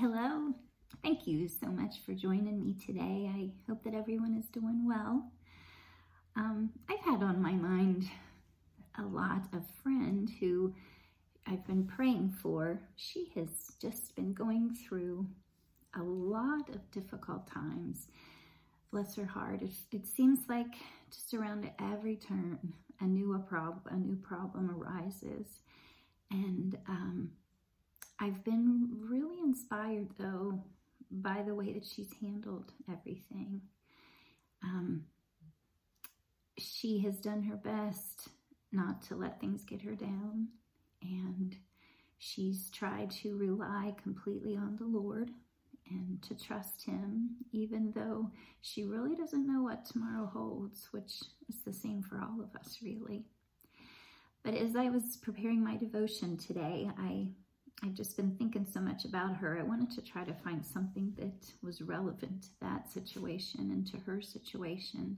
Hello. Thank you so much for joining me today. I hope that everyone is doing well. Um, I've had on my mind a lot a friend who I've been praying for. She has just been going through a lot of difficult times. Bless her heart. It, it seems like just around every turn, a new a problem, a new problem arises, and um, I've been inspired though by the way that she's handled everything. Um, she has done her best not to let things get her down, and she's tried to rely completely on the Lord and to trust Him, even though she really doesn't know what tomorrow holds, which is the same for all of us, really. But as I was preparing my devotion today, I I've just been thinking so much about her. I wanted to try to find something that was relevant to that situation and to her situation.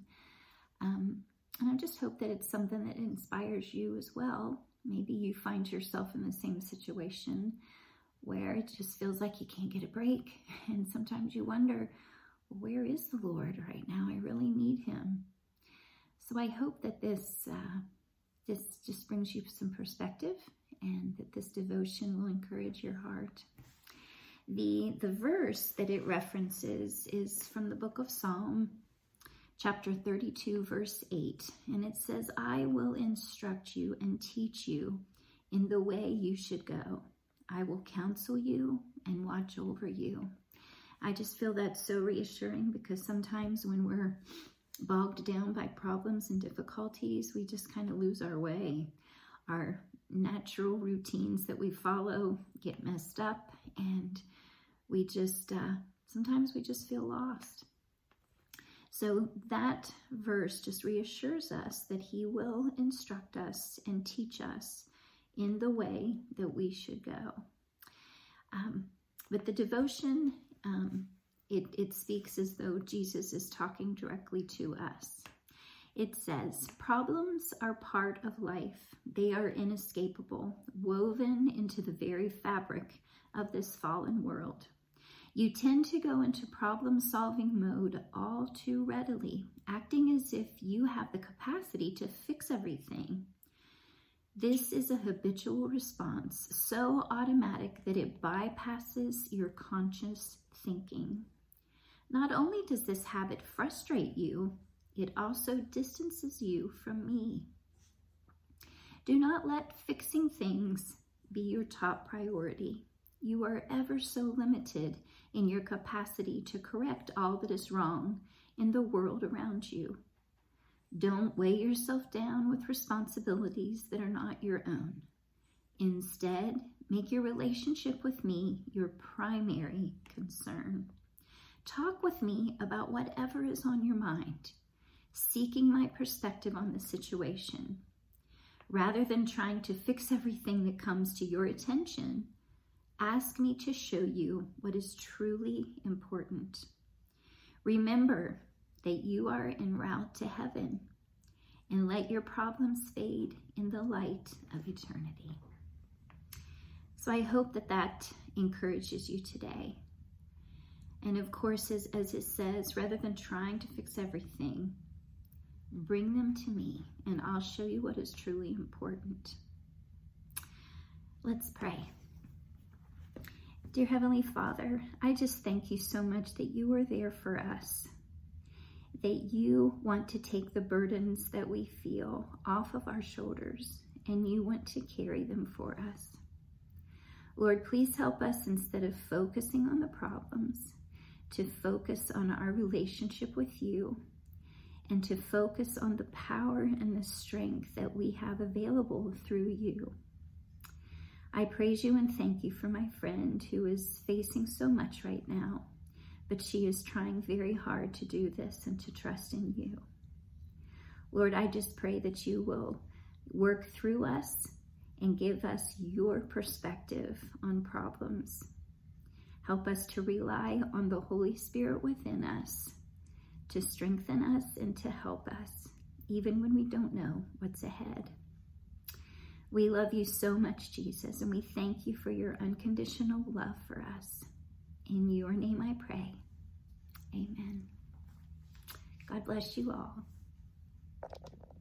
Um, and I just hope that it's something that inspires you as well. Maybe you find yourself in the same situation where it just feels like you can't get a break. And sometimes you wonder, where is the Lord right now? I really need him. So I hope that this uh, this just brings you some perspective and that this devotion will encourage your heart. The, the verse that it references is from the book of Psalm, chapter 32, verse 8. And it says, I will instruct you and teach you in the way you should go. I will counsel you and watch over you. I just feel that's so reassuring because sometimes when we're bogged down by problems and difficulties, we just kind of lose our way. Our natural routines that we follow get messed up and we just, uh, sometimes we just feel lost. So that verse just reassures us that he will instruct us and teach us in the way that we should go. Um, but the devotion, um, it, it speaks as though Jesus is talking directly to us. It says, Problems are part of life. They are inescapable, woven into the very fabric of this fallen world. You tend to go into problem solving mode all too readily, acting as if you have the capacity to fix everything. This is a habitual response, so automatic that it bypasses your conscious thinking. Not only does this habit frustrate you, it also distances you from me. Do not let fixing things be your top priority. You are ever so limited in your capacity to correct all that is wrong in the world around you. Don't weigh yourself down with responsibilities that are not your own. Instead, make your relationship with me your primary concern. Talk with me about whatever is on your mind seeking my perspective on the situation. Rather than trying to fix everything that comes to your attention, ask me to show you what is truly important. Remember that you are en route to heaven and let your problems fade in the light of eternity. So I hope that that encourages you today. And of course, as, as it says, rather than trying to fix everything, Bring them to me, and I'll show you what is truly important. Let's pray. Dear Heavenly Father, I just thank you so much that you are there for us, that you want to take the burdens that we feel off of our shoulders, and you want to carry them for us. Lord, please help us instead of focusing on the problems, to focus on our relationship with you and to focus on the power and the strength that we have available through you. I praise you and thank you for my friend who is facing so much right now, but she is trying very hard to do this and to trust in you. Lord, I just pray that you will work through us and give us your perspective on problems. Help us to rely on the Holy Spirit within us to strengthen us and to help us, even when we don't know what's ahead. We love you so much, Jesus, and we thank you for your unconditional love for us. In your name I pray. Amen. God bless you all.